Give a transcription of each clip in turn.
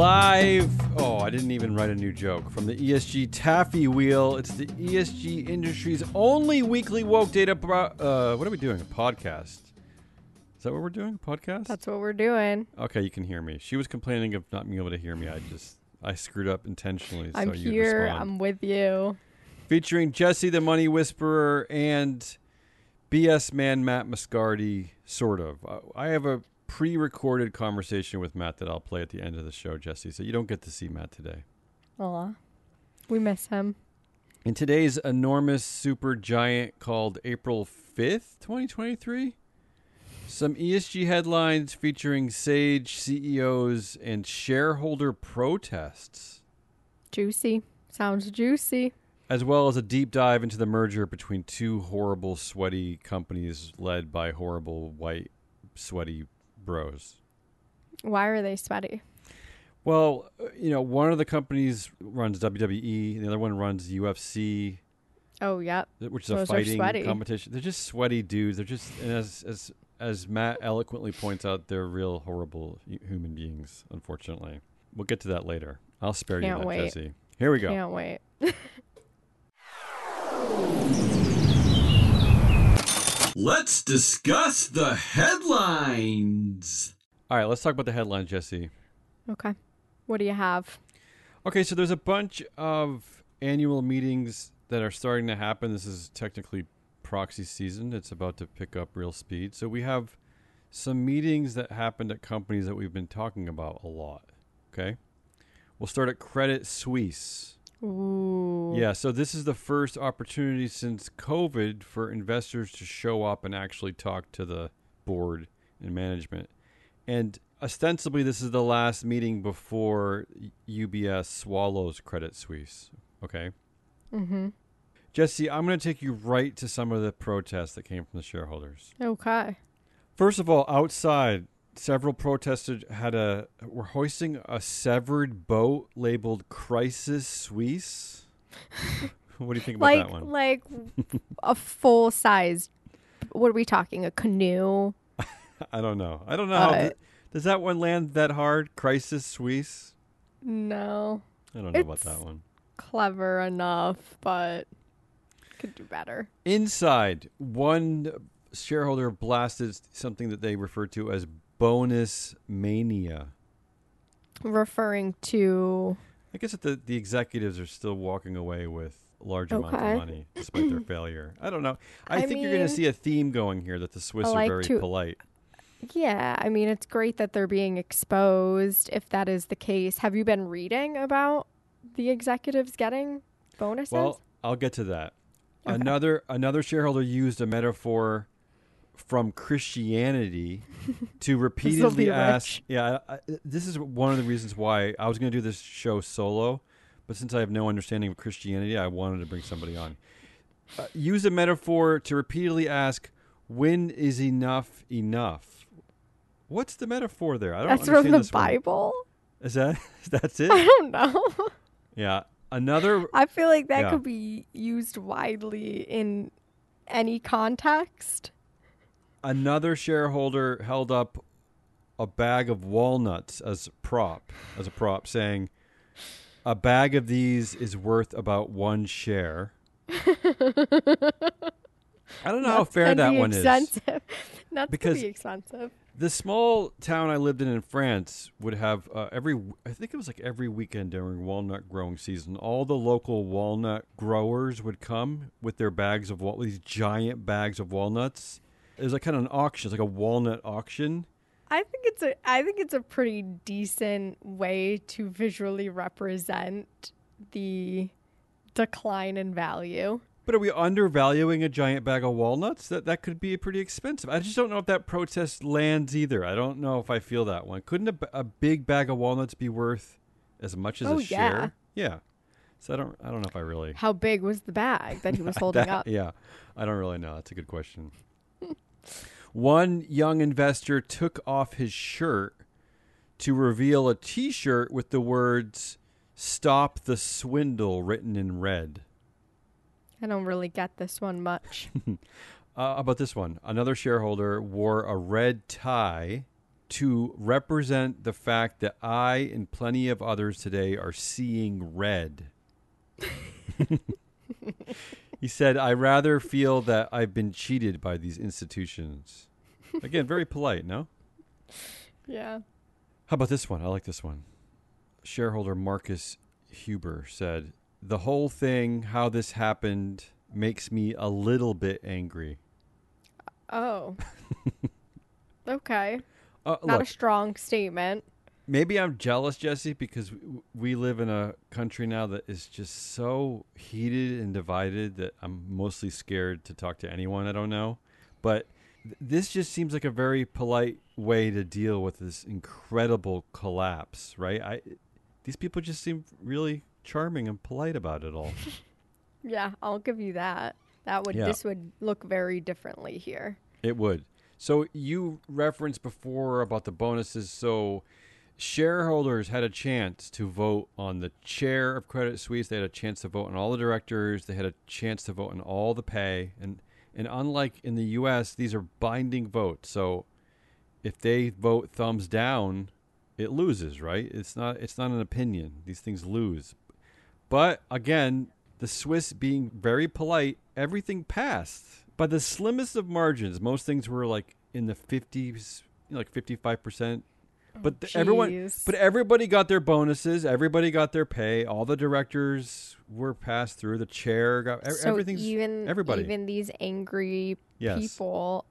Live. Oh, I didn't even write a new joke. From the ESG Taffy Wheel, it's the ESG industry's only weekly woke data. Pro- uh, what are we doing? A podcast. Is that what we're doing? A podcast? That's what we're doing. okay, you can hear me. She was complaining of not being able to hear me. I just I screwed up intentionally. I'm so here. respond. I'm with you. featuring Jesse the Money Whisperer and BS man Matt Moscardi. sort of. Uh, I have a pre recorded conversation with Matt that I'll play at the end of the show, Jesse, so you don't get to see Matt today. Aw. We miss him. In today's enormous super giant called April 5th, 2023, some ESG headlines featuring Sage CEOs and shareholder protests. Juicy. Sounds juicy. as well as a deep dive into the merger between two horrible, sweaty companies led by horrible, white, sweaty bros. Why are they sweaty? Well, you know, one of the companies runs WWE, and the other one runs UFC, Oh, yep. which is Those a fighting competition. They're just sweaty dudes. They're just, and as as as Matt eloquently points out, they're real horrible human beings. Unfortunately, we'll get to that later. I'll spare Can't you that, wait. Jesse. Here we go. Can't wait. Let's discuss the headlines. All right, let's talk about the headlines, Jesse. Okay. What do you have? Okay, so there's a bunch of annual meetings that are starting to happen. This is technically proxy season. It's about to pick up real speed. So we have some meetings that happened at companies that we've been talking about a lot. Okay? We'll start at Credit Suisse. Ooh. Yeah, so this is the first opportunity since COVID for investors to show up and actually talk to the board and management. And ostensibly, this is the last meeting before UBS swallows Credit Suisse. Okay. Mm-hmm. Jesse, I'm going to take you right to some of the protests that came from the shareholders. Okay. First of all, outside, several protesters had a were hoisting a severed boat labeled "Crisis Suisse." what do you think about Like, that one? like a full size. What are we talking? A canoe? I don't know. I don't know. how Uh, th- does that one land that hard? Crisis Suisse? No. I don't know about that one. Clever enough, but could do better. Inside, one shareholder blasted something that they refer to as bonus mania. Referring to I guess that the, the executives are still walking away with large amounts Okay. of money despite their failure. I don't know. I, I think you're going to see a theme going here that the Swiss I are very to- polite. Yeah, I mean, it's great that they're being exposed if that is the case. Have you been reading about the executives getting bonuses? Well, I'll get to that. Okay. Another another shareholder used a metaphor from Christianity to repeatedly ask. Yeah, I, I, this is one of the reasons why I was going to do this show solo, but since I have no understanding of Christianity, I wanted to bring somebody on. Uh, use a metaphor to repeatedly ask, "When is enough enough?" What's the metaphor there? I don't know. That's from the this one. Bible. Is that that's it? I don't know. Yeah. Another I feel like that Yeah. could be used widely in any context. Another shareholder held up a bag of walnuts as a prop as a prop saying a bag of these is worth about one share i don't know how fair that one is expensive. Nuts Because- can be expensive. the small town i lived in in france would have uh, every i think it was like every weekend during walnut growing season all the local walnut growers would come with their bags of wal- these giant bags of walnuts it was like kind of an auction it's like a walnut auction I think it's a I think it's a pretty decent way to visually represent the decline in value. But are we undervaluing a giant bag of walnuts? That that could be pretty expensive. I just don't know if that protest lands either. I don't know if I feel that one. Couldn't a big bag of walnuts be worth as much as Oh, a yeah. share? Yeah. So I don't I don't know if I really How big was the bag that he was holding That- up? Yeah. I don't really know. That's a good question. One young investor took off his shirt to reveal a t-shirt with the words "Stop the swindle" written in red. I don't really get this one much. Uh, about this one? Another shareholder wore a red tie to represent the fact that I and plenty of others today are seeing red. he said, I rather feel that I've been cheated by these institutions. Again, very polite, no? Yeah. How about this one? I like this one. Shareholder Marcus Huber said, The whole thing, how this happened, makes me a little bit angry. Oh. okay. Uh, Not look, a strong statement. Maybe I'm jealous, Jesse, because we live in a country now that is just so heated and divided that I'm mostly scared to talk to anyone I don't know. But th- this just seems like a very polite way to deal with this incredible collapse, right? I these people just seem really charming and polite about it all. Yeah, I'll give you that. That would Yeah. this would look very differently here. It would. So you referenced before about the bonuses. So shareholders had a chance to vote on the chair of Credit Suisse. They had a chance to vote on all the directors. They had a chance to vote on all the pay. And and unlike in the U.S., these are binding votes. So if they vote thumbs down, it loses. Right? It's not. It's not an opinion. These things lose. But again, the Swiss being very polite, everything passed by the slimmest of margins. Most things were like in the fifties, like fifty-five percent. Oh, but the, everyone, but everybody got their bonuses. Everybody got their pay. All the directors were passed through. The chair got so everything's even everybody. even these angry Yes. people,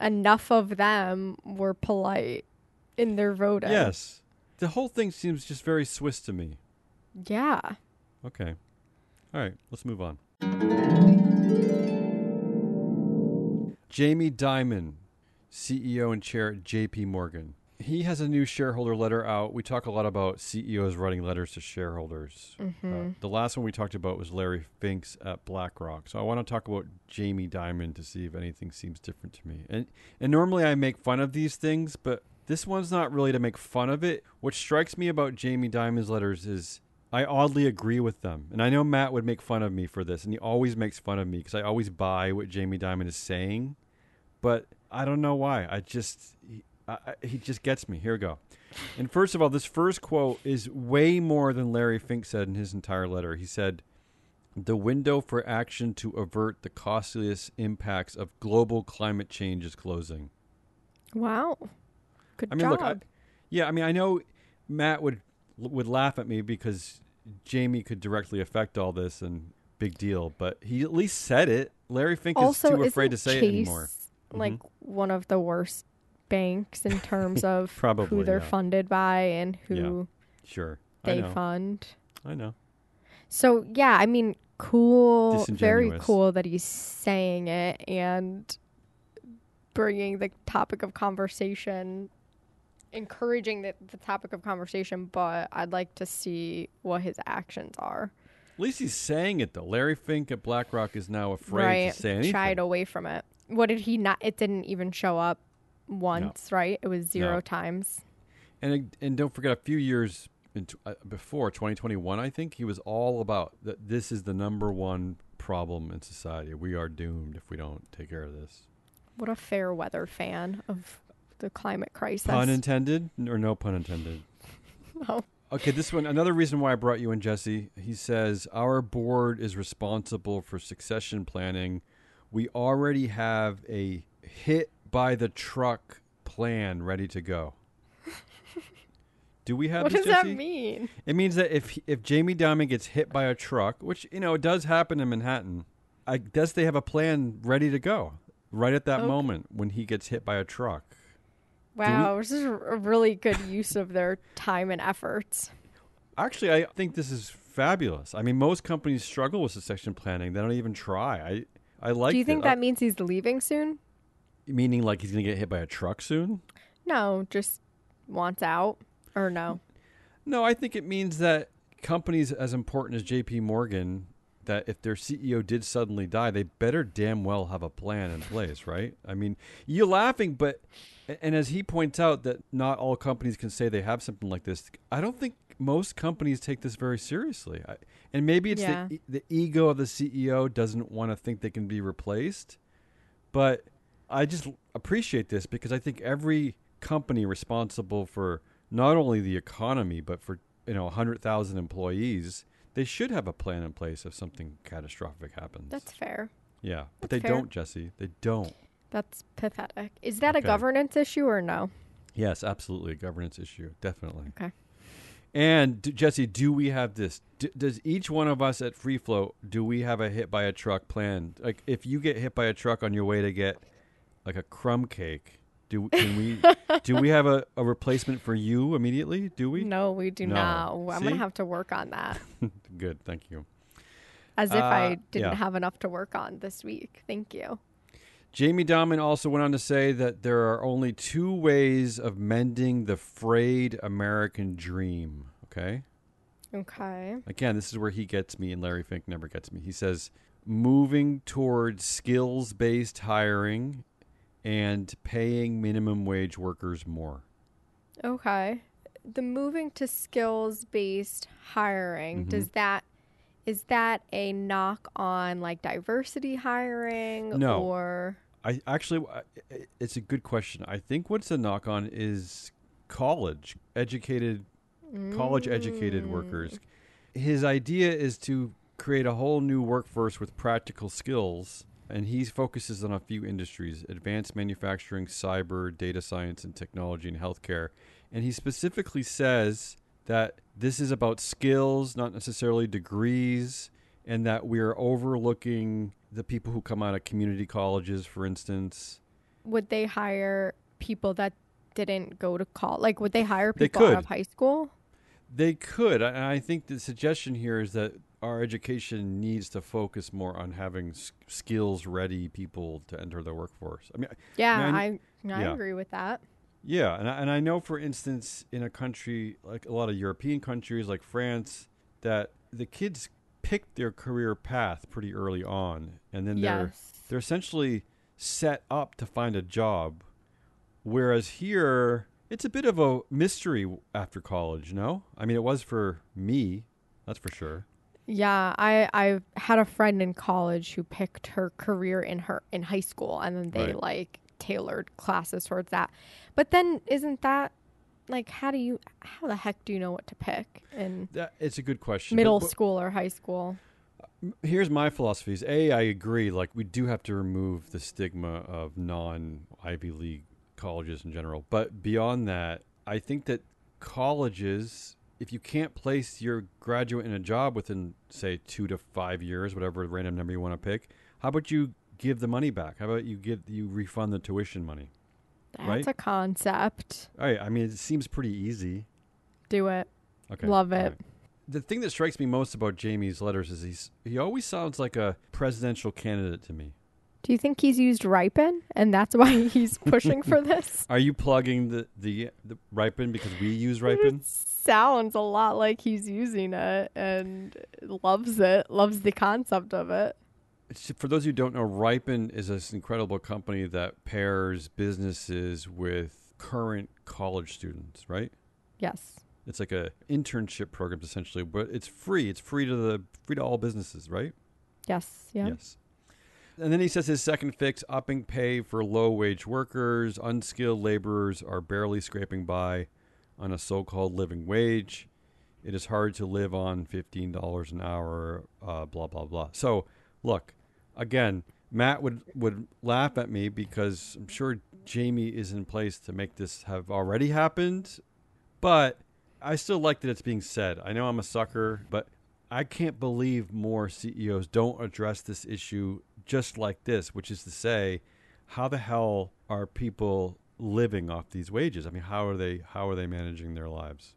enough of them were polite in their voting. yes. The whole thing seems just very Swiss to me. Yeah. Okay. All right, let's move on. Jamie Dimon, CEO and chair at JP Morgan. He has a new shareholder letter out. We talk a lot about CEOs writing letters to shareholders. Uh, the last one we talked about was Larry Finks at BlackRock. So I want to talk about Jamie Dimon to see if anything seems different to me. And and normally I make fun of these things, but this one's not really to make fun of it. What strikes me about Jamie Dimon's letters is I oddly agree with them. And I know Matt would make fun of me for this, and he always makes fun of me because I always buy what Jamie Dimon is saying. But I don't know why. I just I- he just gets me. Here we go. And first of all, this first quote is way more than Larry Fink said in his entire letter. He said, "The window for action to avert the costliest impacts of global climate change is closing." Wow. Good I mean, job. look, I, yeah, I mean, I know Matt would would laugh at me because Jamie could directly affect all this and big deal, but he at least said it. Larry Fink also, is too afraid to say Chase, it anymore. Like Mhm. one of the worst banks in terms of Probably, who they're yeah. funded by and who Sure, they know. fund. I know. So yeah, I mean, cool, very cool that he's saying it and bringing the topic of conversation, encouraging the, the topic of conversation. But I'd like to see what his actions are. At least he's saying it though. Larry Fink at BlackRock is now afraid right, to say anything. shied away from it. What did he not? It didn't even show up once, right? It was zero No. times. And and don't forget, a few years in, tw- uh, before 2021, I think he was all about that. This is the number one problem in society. We are doomed if we don't take care of this. What a fair weather fan of the climate crisis. Pun intended, or no pun intended? No. Okay, this one. Another reason why I brought you in, Jesse. He says our board is responsible for succession planning. We already have a hit by the truck plan ready to go. Do we have What this, does that mean? It means that if if Jamie Dimon gets hit by a truck, which you know it does happen in Manhattan, I guess they have a plan ready to go right at that Okay. moment when he gets hit by a truck. Wow, this is a really good use of their time and efforts. Actually, I think this is fabulous. I mean, most companies struggle with succession planning; they don't even try. I I like. Do you think it. I- that means he's leaving soon? Meaning like he's gonna get hit by a truck soon? No, just wants out or no? No, I think it means that companies as important as J.P. Morgan, that if their CEO did suddenly die, they better damn well have a plan in place, right? I mean, you're laughing, but and as he points out that not all companies can say they have something like this. I don't think most companies take this very seriously, I, and maybe it's Yeah. the the ego of the CEO doesn't want to think they can be replaced, but I just appreciate this because I think every company responsible for not only the economy but for you know 100,000 employees, they should have a plan in place if something catastrophic happens. That's fair. yeah, but that's they fair. don't, Jesse. They don't. That's pathetic. Is that Okay. a governance issue or no? Yes, absolutely, a governance issue, definitely. Okay. And d- Jesse, do we have this? D- does each one of us at Free Float do we have a hit by a truck plan? Like, if you get hit by a truck on your way to get like a crumb cake, do can we do we have a, a replacement for you immediately? Do we? No, we do No. not. I'm See? gonna have to work on that. Good, thank you. As if Uh, I didn't yeah. have enough to work on this week. Thank you. Jamie Dimon also went on to say that there are only two ways of mending the frayed American dream. Okay. Okay. Again, this is where he gets me and Larry Fink never gets me. He says moving towards skills based hiring and paying minimum wage workers more. Okay. The moving to skills based hiring, Mhm. does that is that a knock on like diversity hiring No. or I actually, it's a good question. I think what's a knock on is college educated, college educated Mm. workers. His idea is to create a whole new workforce with practical skills. And he focuses on a few industries advanced manufacturing, cyber, data science, and technology and healthcare. And he specifically says that this is about skills, not necessarily degrees, and that we're overlooking the people who come out of community colleges, for instance. would they hire people that didn't go to college? Like would they hire They people out of high school? They could. And I think the suggestion here is that our education needs to focus more on having s- skills ready people to enter the workforce. I mean, Yeah, I- I I, yeah. agree with that. Yeah, and I, and I know, for instance, in a country like a lot of European countries, like France, that the kids pick their career path pretty early on, and then they're they're essentially set up to find a job. Whereas here, it's a bit of a mystery after college. No, I mean it was for me, that's for sure. Yeah, I I had a friend in college who picked her career in her in high school and then they Right. like tailored classes towards that. But then isn't that like how do you how the heck do you know what to pick in That it's a good question. middle But- school or high school? Here's my philosophy: is a I agree. Like we do have to remove the stigma of non Ivy League colleges in general. But beyond that, I think that colleges, if you can't place your graduate in a job within, say, two to five years, whatever random number you want to pick, how about you give the money back? How about you give you refund the tuition money? That's Right. a concept. All right. I mean, it seems pretty easy. Do it. Okay. Love it. The thing that strikes me most about Jamie's letters is he's he always sounds like a presidential candidate to me. Do you think he's used Riipen and that's why he's pushing for this? Are you plugging the the, the Riipen because we use Riipen? It sounds a lot like he's using it and loves it, loves the concept of it. For those who don't know, Riipen is this incredible company that pairs businesses with current college students. Right? Yes. It's like a internship program essentially, but it's free. It's free to the free to all businesses. Right? Yes. Yeah. Yes. And then he says his second fix upping pay for low wage workers, unskilled laborers are barely scraping by on a so called living wage. It is hard to live on $15 an hour, uh, blah, blah, blah. So, look, again, Matt would, would laugh at me because I'm sure Jamie is in place to make this have already happened. But I still like that it's being said. I know I'm a sucker, but I can't believe more CEOs don't address this issue just like this, which is to say, how the hell are people living off these wages? I mean, how are they how are they managing their lives?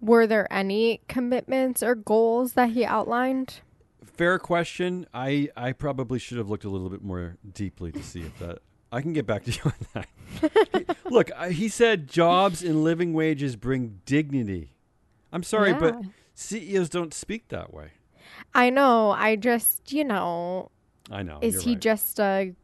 Were there any commitments or goals that he outlined? Fair question. I I probably should have looked a little bit more deeply to see if that I can get back to you on that. Look, I, he said jobs and living wages bring dignity. I'm sorry, but CEOs don't speak that way. I know. I just, you know, I know. is he right. just a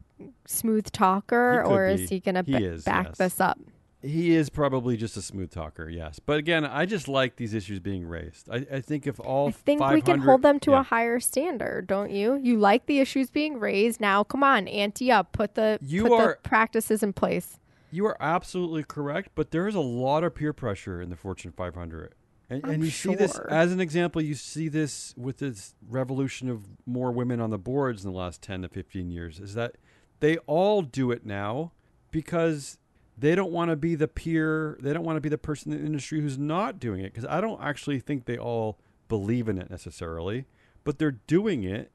smooth talker or be. is he going to He is, back yes. this up? He is probably just a smooth talker, yes. But again, I just like these issues being raised. I, I think if all I think we can hold them to yeah. a higher standard, don't you? You like the issues being raised. Now, come on, ante up. Put the You put are- the practices in place. You are absolutely correct, but there is a lot of peer pressure in the Fortune 500. And, and you see this as an example. You see this with this revolution of more women on the boards in the last 10 to 15 years. Is that they all do it now because they don't want to be the peer, they don't want to be the person in the industry who's not doing it. Because I don't actually think they all believe in it necessarily, but they're doing it.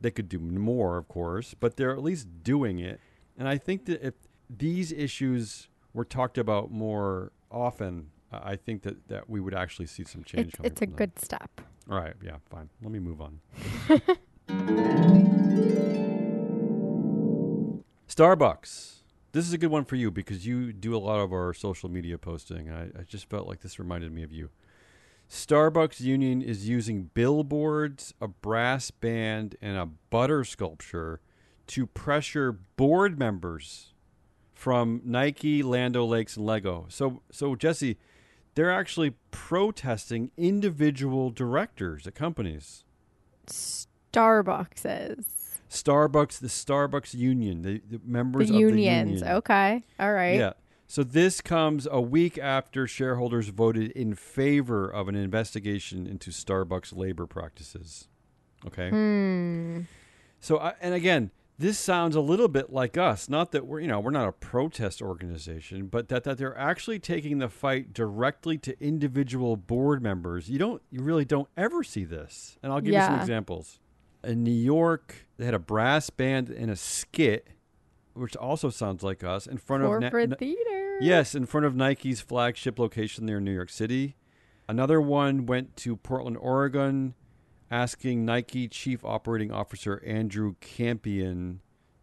They could do more, of course, but they're at least doing it. And I think that if these issues were talked about more often, I think that, that we would actually see some change It's coming it's a good step. All right, yeah, fine. Let me move on. Starbucks. This is a good one for you because you do a lot of our social media posting. I, I just felt like this reminded me of you. Starbucks Union is using billboards, a brass band, and a butter sculpture to pressure board members from Nike, Land O'Lakes, and Lego. So, so Jesse, they're actually protesting individual directors at companies. Starbucks is Starbucks, the Starbucks Union, the, the members the of unions. the union. Okay, all right. Yeah. So this comes a week after shareholders voted in favor of an investigation into Starbucks labor practices. Okay. Hmm. So I, and again, this sounds a little bit like us. Not that we're you know we're not a protest organization, but that that they're actually taking the fight directly to individual board members. You don't you really don't ever see this. And I'll give you some examples. In New York, they had a brass band and a skit, which also sounds like us, in front of Corporate Na- theater. Yes, in front of Nike's flagship location there in New York City. Another one went to Portland, Oregon, asking Nike Chief Operating Officer Andrew Campion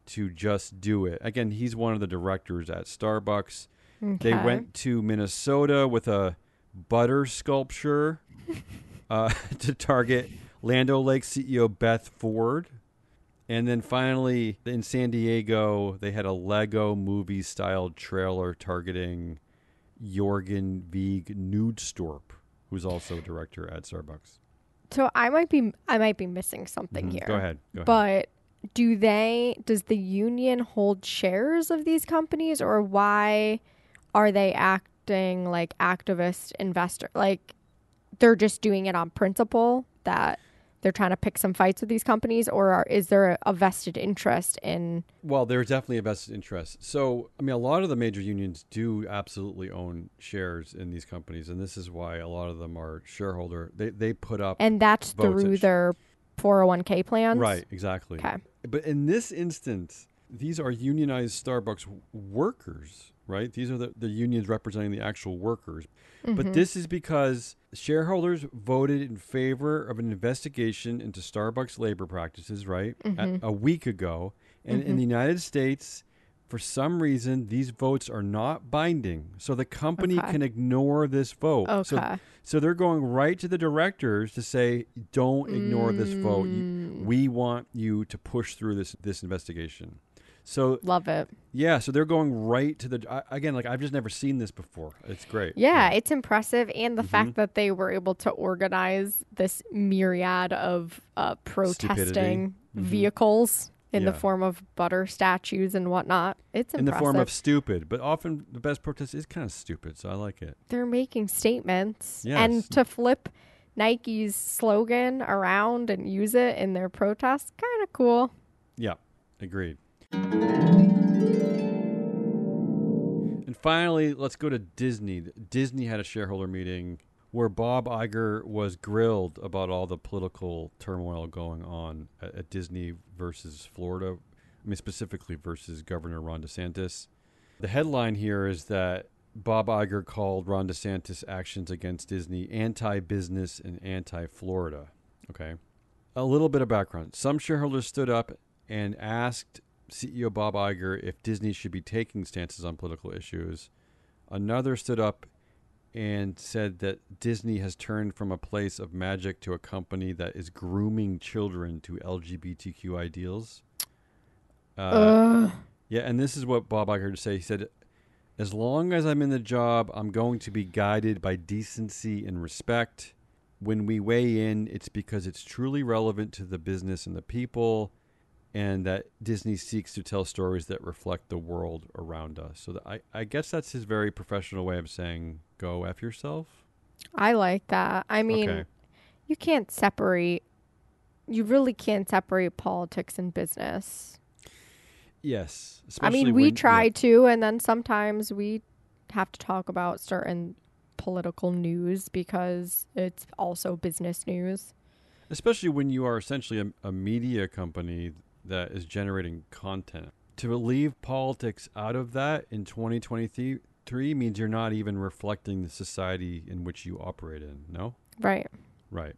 to just do it. Again, he's one of the directors at Starbucks. They went to Minnesota with a butter sculpture uh, to target Land O'Lakes CEO Beth Ford. And then finally, in San Diego, they had a Lego movie style trailer targeting Jorgen Vig Knudstorp, who's also a director at Starbucks. So I might be I might be missing something Mhm. here. Go ahead. Go ahead. But do they does the union hold shares of these companies or why are they acting like activist investor like they're just doing it on principle that they're trying to pick some fights with these companies or are, is there a, vested interest in Well, there's definitely a vested interest. So, I mean, a lot of the major unions do absolutely own shares in these companies, and this is why a lot of them are shareholder. They they put up and that's through their 401k plans right, exactly. okay But in this instance, these are unionized Starbucks workers, right? These are the, the unions representing the actual workers. Mm-hmm. But this is because shareholders voted in favor of an investigation into Starbucks labor practices, right? Mm-hmm. A, a week ago. And in the United States, for some reason, these votes are not binding. So the company Okay. can ignore this vote. So, Okay. so they're going right to the directors to say, don't ignore this vote. Mm. We want you to push through this, this investigation. So love it yeah, so they're going right to the I, again. Like I've just never seen this before. It's great. Yeah, it's impressive, and the Mm-hmm. fact that they were able to organize this myriad of uh, protesting vehicles in the Mm-hmm. Form of butter statues and whatnot. It's in the form of stupid, but often the best protest is kind of stupid. So I like it. They're making statements, Yes. and to flip Nike's slogan around and use it in their protests, kind of cool. Yeah, agreed. And finally, let's go to Disney. Disney had a shareholder meeting where Bob Iger was grilled about all the political turmoil going on at, at Disney versus Florida. I mean, specifically versus Governor Ron DeSantis. The headline here is that Bob Iger called Ron DeSantis' actions against Disney anti business and anti Florida. Okay. A little bit of background. Some shareholders stood up and asked CEO Bob Iger if Disney should be taking stances on political issues. Another stood up and said that Disney has turned from a place of magic to a company that is grooming children to LGBTQ ideals. Uh, Ugh. yeah, and this is what Bob Iger had to say. He said, "As long as I'm in the job, I'm going to be guided by decency and respect. When we weigh in, it's because it's truly relevant to the business and the people. And that Disney seeks to tell stories that reflect the world around us. So I, I guess that's his very professional way of saying go f yourself. I like that. I mean, okay. you can't separate. You really can't separate politics and business. Yes. I mean, we when- try yeah. to, and then sometimes we have to talk about certain political news because it's also business news. especially when you are essentially a, a media company that is generating content. To leave politics out of that in 2023 means you're not even reflecting the society in which you operate in. No? Right. Right.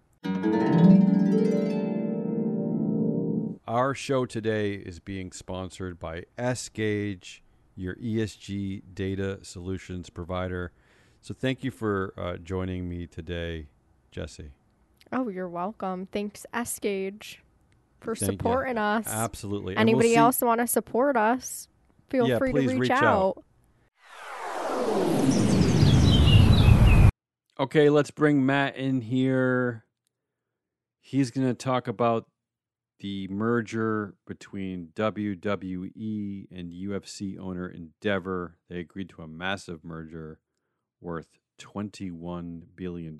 Our show today is being sponsored by ESGauge, your ESG data solutions provider. So thank you for uh, joining me today, Jesse. Oh, you're welcome. Thanks, ESGauge, for Thank supporting us. Absolutely. And we'll Anybody see- else want to support us? Feel Yeah, free to please reach, reach out. out. Okay, let's bring Matt in here. He's going to talk about the merger between WWE and UFC owner Endeavor. They agreed to a massive merger worth $21 billion.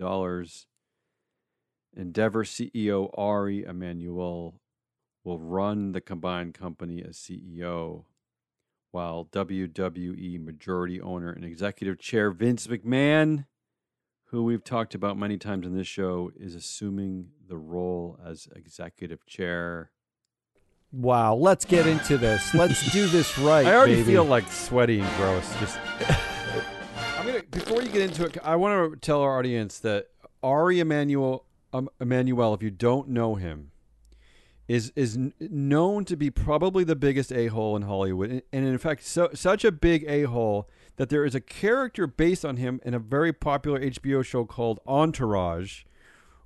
Endeavor CEO Ari Emanuel will run the combined company as CEO, while WWE majority owner and executive chair Vince McMahon, who we've talked about many times in this show, is assuming the role as executive chair. Wow, let's get into this. Let's do this right. I already baby. feel like sweaty and gross. Just I'm gonna before you get into it, I want to tell our audience that Ari Emanuel, um, Emanuel, if you don't know him, is is known to be probably the biggest a hole in Hollywood, and, in fact, so, such a big a hole that there is a character based on him in a very popular HBO show called Entourage,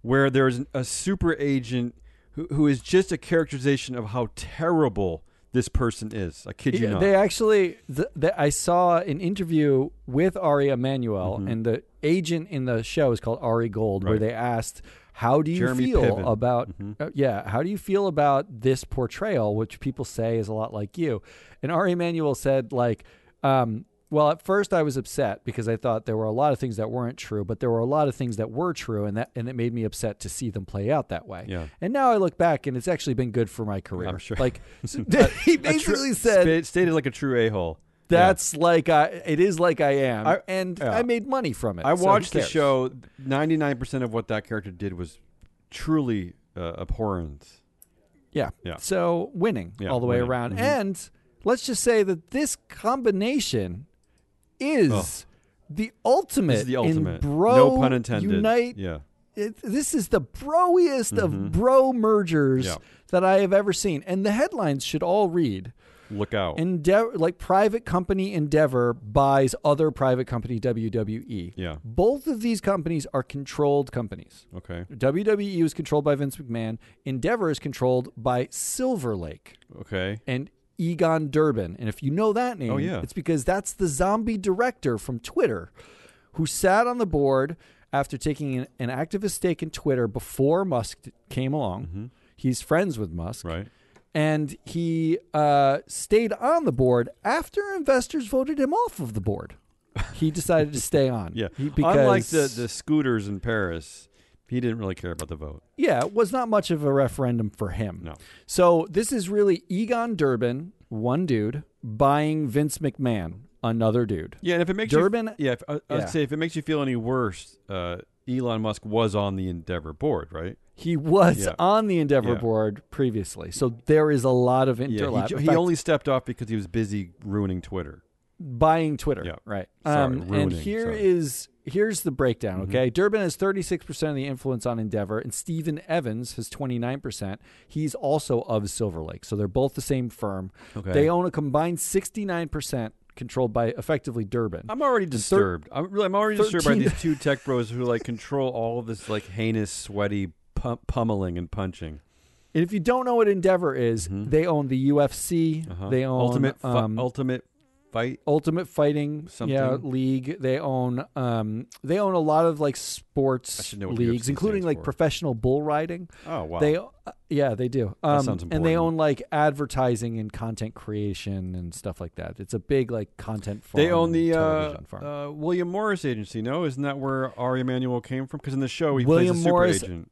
where there's a super agent who, who is just a characterization of how terrible this person is. I kid you Yeah, not. They actually, the, the, I saw an interview with Ari Emanuel, Mhm. and the agent in the show is called Ari Gold, where they asked, "How do you Jeremy feel Piven. about, Mhm. uh, yeah, how do you feel about this portrayal, which people say is a lot like you?" And Ari Emanuel said, like, um, "Well, at first I was upset because I thought there were a lot of things that weren't true, but there were a lot of things that were true, and that and it made me upset to see them play out that way." Yeah. And now I look back, and it's actually been good for my career. I'm sure. Like so- he A true- basically said, stated like a true a hole. That's like I. It is like I am, I- and yeah. I made money from it. I so watched the show. Ninety nine percent of what that character did was truly uh, abhorrent. Yeah. Yeah. So winning Yeah, all the way winning. around, Mhm. and let's just say that this combination is Oh. the ultimate. The ultimate. In bro no pun intended. Unite. Yeah. It, this is the broiest Mhm. of bro mergers Yeah. that I have ever seen, and the headlines should all read. Look out. Endeavor, like private company Endeavor buys other private company WWE. yeah. Both of these companies are controlled companies. Okay. WWE is controlled by Vince McMahon. Endeavor is controlled by Silver Lake Okay. and Egon Durban. And if you know that name, Oh, yeah. it's because that's the zombie director from Twitter who sat on the board after taking an, an activist stake in Twitter before Musk came along. Mhm. He's friends with Musk. Right. And he uh, stayed on the board after investors voted him off of the board. He decided to stay on. Yeah. He- because Unlike the the scooters in Paris, he didn't really care about the vote. yeah, it was not much of a referendum for him. No. So this is really Egon Durban, one dude, buying Vince McMahon, another dude. Yeah, and if it makes Durban- you, yeah, if, uh, yeah. I'd say if it makes you feel any worse, uh, Elon Musk was on the Endeavor board, right? He was Yeah. on the Endeavor Yeah. board previously, so there is a lot of Yeah, he, he fact, only stepped off because he was busy ruining Twitter. buying Twitter. Yeah. Right. Sorry, um, and ruining, here sorry. is here's the breakdown. Mhm. Okay, Durban has 36 percent of the influence on Endeavor, and Stephen Evans has 29 percent. He's also of Silver Lake, so they're both the same firm. Okay. They own a combined 69 percent, controlled by effectively Durban. I'm already disturbed. I'm really, I'm already disturbed by these two tech bros who like control all of this like heinous, sweaty pum- pummeling and punching. And if you don't know what Endeavor is, Mhm. they own the UFC. Uh-huh. They own ultimate, um, ultimate Fight. Ultimate Fighting yeah, League. They own um they own a lot of like sports should know what leagues, UFC including like for. professional bull riding. Oh wow. They uh, yeah, they do. Um, and they own like advertising and content creation and stuff like that. It's a big like content farm. They own the uh, uh, William Morris agency. No, isn't that where Ari Emanuel came from? Because in the show he William plays a super Morris- agent.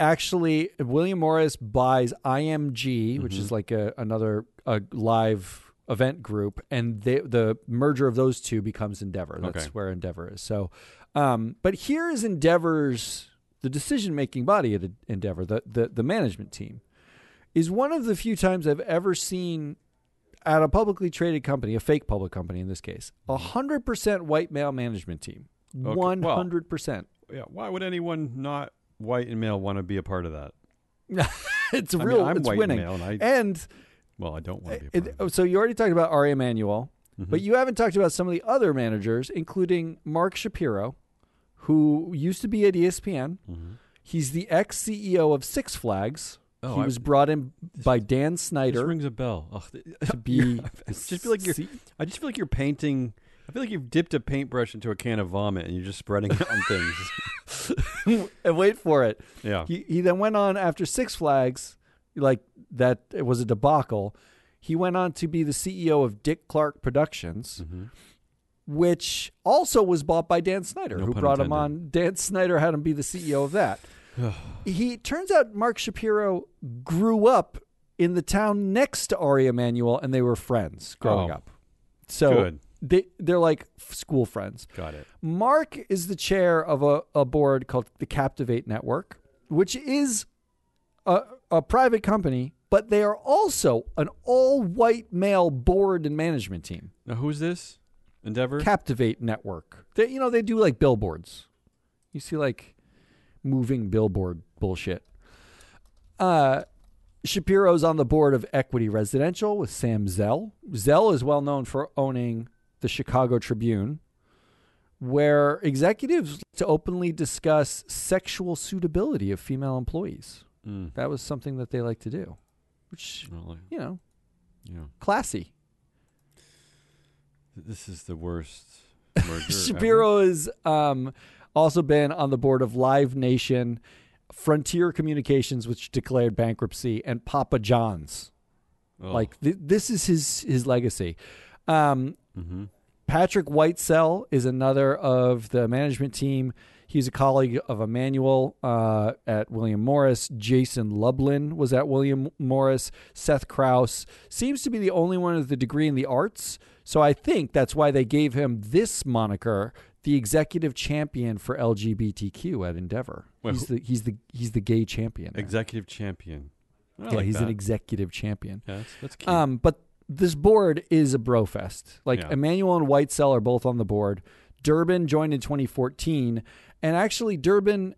Actually, William Morris buys IMG, which Mhm. is like a another a live event group, and they, the merger of those two becomes Endeavor. That's Okay. where Endeavor is. So, um, but here is Endeavor's the decision making body at Endeavor, the, the the management team, is one of the few times I've ever seen at a publicly traded company, a fake public company in this case, a hundred percent white male management team, one hundred percent. Yeah. Why would anyone not white and male want to be a part of that? It's I mean, real. I'm it's white winning. and male, and I And well, I don't want to be a it- so you already talked about Ari Emanuel, Mhm. but you haven't talked about some of the other managers, including Mark Shapiro, who used to be at ESPN. Mhm. He's the ex CEO of Six Flags. Oh, he I- was brought in by Dan This Snyder rings a bell. Th- to be. I just feel like you're. I just feel like you're painting. I feel like you've dipped a paintbrush into a can of vomit and you're just spreading it on things. and wait for it. Yeah. He, he then went on after Six Flags, like that it was a debacle. He went on to be the CEO of Dick Clark Productions. Mhm. which also was bought by Dan Snyder, No who brought him on. Dan Snyder had him be the CEO of that. he turns out Mark Shapiro grew up in the town next to Ari Emanuel, and they were friends growing Oh. up. So Good. they they're like school friends. Got it. Mark is the chair of a, a board called the Captivate Network, which is a, a private company, but they are also an all white male board and management team. Now, who's this? Endeavor. Captivate Network. They, you know, they do like billboards. You see like moving billboard bullshit. Uh, Shapiro's on the board of Equity Residential with Sam Zell. Zell is well known for owning the Chicago Tribune, where executives to openly discuss sexual suitability of female employees. Mm. That was something that they like to do, which, Well, you know, yeah. classy. This is the worst merger. Shapiro has um, also been on the board of Live Nation, Frontier Communications, which declared bankruptcy, and Papa John's. Oh. Like th- this is his his legacy. Um, Mhm. Patrick Whitesell is another of the management team. He's a colleague of Emanuel uh, at William Morris. Jason Lublin was at William Morris. Seth Krauss seems to be the only one with a degree in the arts. So I think that's why they gave him this moniker, the executive champion for LGBTQ at Endeavor. Wait, he's the he's the he's the gay champion. there. Executive champion. I yeah, like he's that. an executive champion. Yeah, that's, that's cute. Um, but this board is a bro fest. Like Yeah. Emanuel and Whitesell are both on the board. Durban joined in 2014, and actually Durban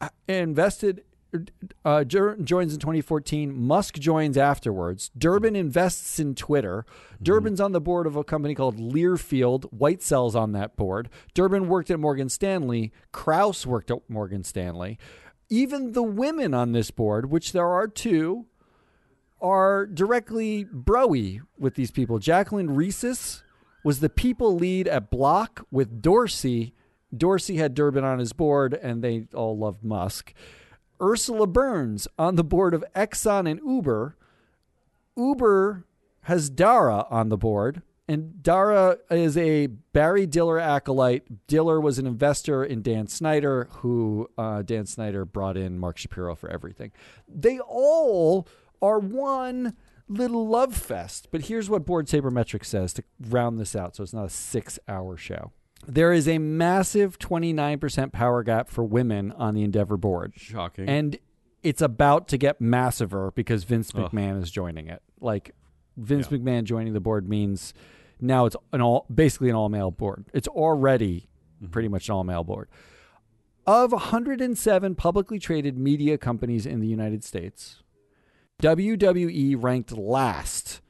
uh, invested. Uh, joins in 2014. Musk joins afterwards. Durban invests in Twitter. Durban's on the board of a company called Learfield. Whitesell's on that board. Durban worked at Morgan Stanley. Krauss worked at Morgan Stanley. Even the women on this board, which there are two, are directly broy with these people. Jacqueline Reses was the people lead at Block with Dorsey. Dorsey had Durban on his board, and they all loved Musk. Ursula Burns on the board of Exxon and Uber. Uber has Dara on the board, and Dara is a Barry Diller acolyte. Diller was an investor in Dan Snyder, who uh, Dan Snyder brought in Mark Shapiro for everything. They all are one little love fest. But here's what Board Sabermetrics says to round this out so it's not a six hour show. There is a massive 29% power gap for women on the Endeavor board. Shocking. And it's about to get massiver because Vince Ugh. McMahon is joining it. Like Vince Yeah. McMahon joining the board means now it's an all basically an all male board. It's already Mm-hmm. pretty much an all male board. Of 107 publicly traded media companies in the United States, WWE ranked last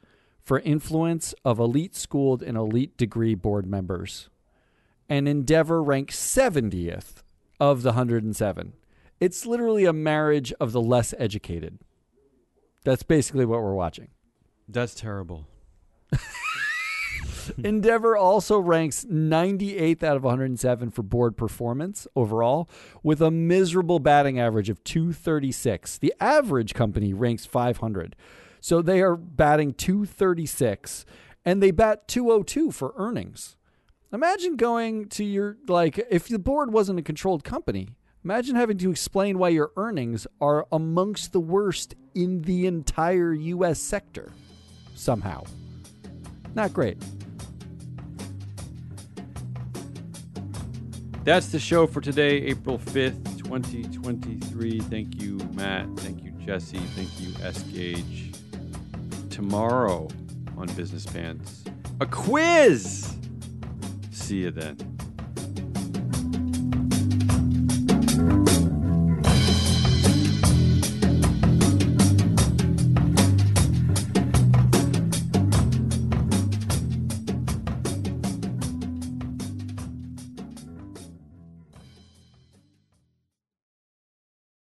for influence of elite schooled and elite degree board members. And Endeavor ranked 70th of the 107. It's literally a marriage of the less educated. That's basically what we're watching. That's terrible. Endeavor also ranks 98th out of 107 for board performance overall, with a miserable batting average of 236. The average company ranks 500. So they are batting 236 and they bat 202 for earnings. Imagine going to your, like, if the board wasn't a controlled company, imagine having to explain why your earnings are amongst the worst in the entire U.S. sector somehow. Not great. That's the show for today, April 5th, 2023. Thank you, Matt. Thank you, Jesse. Thank you, ESGauge. Tomorrow on Business Pants, a quiz see you then.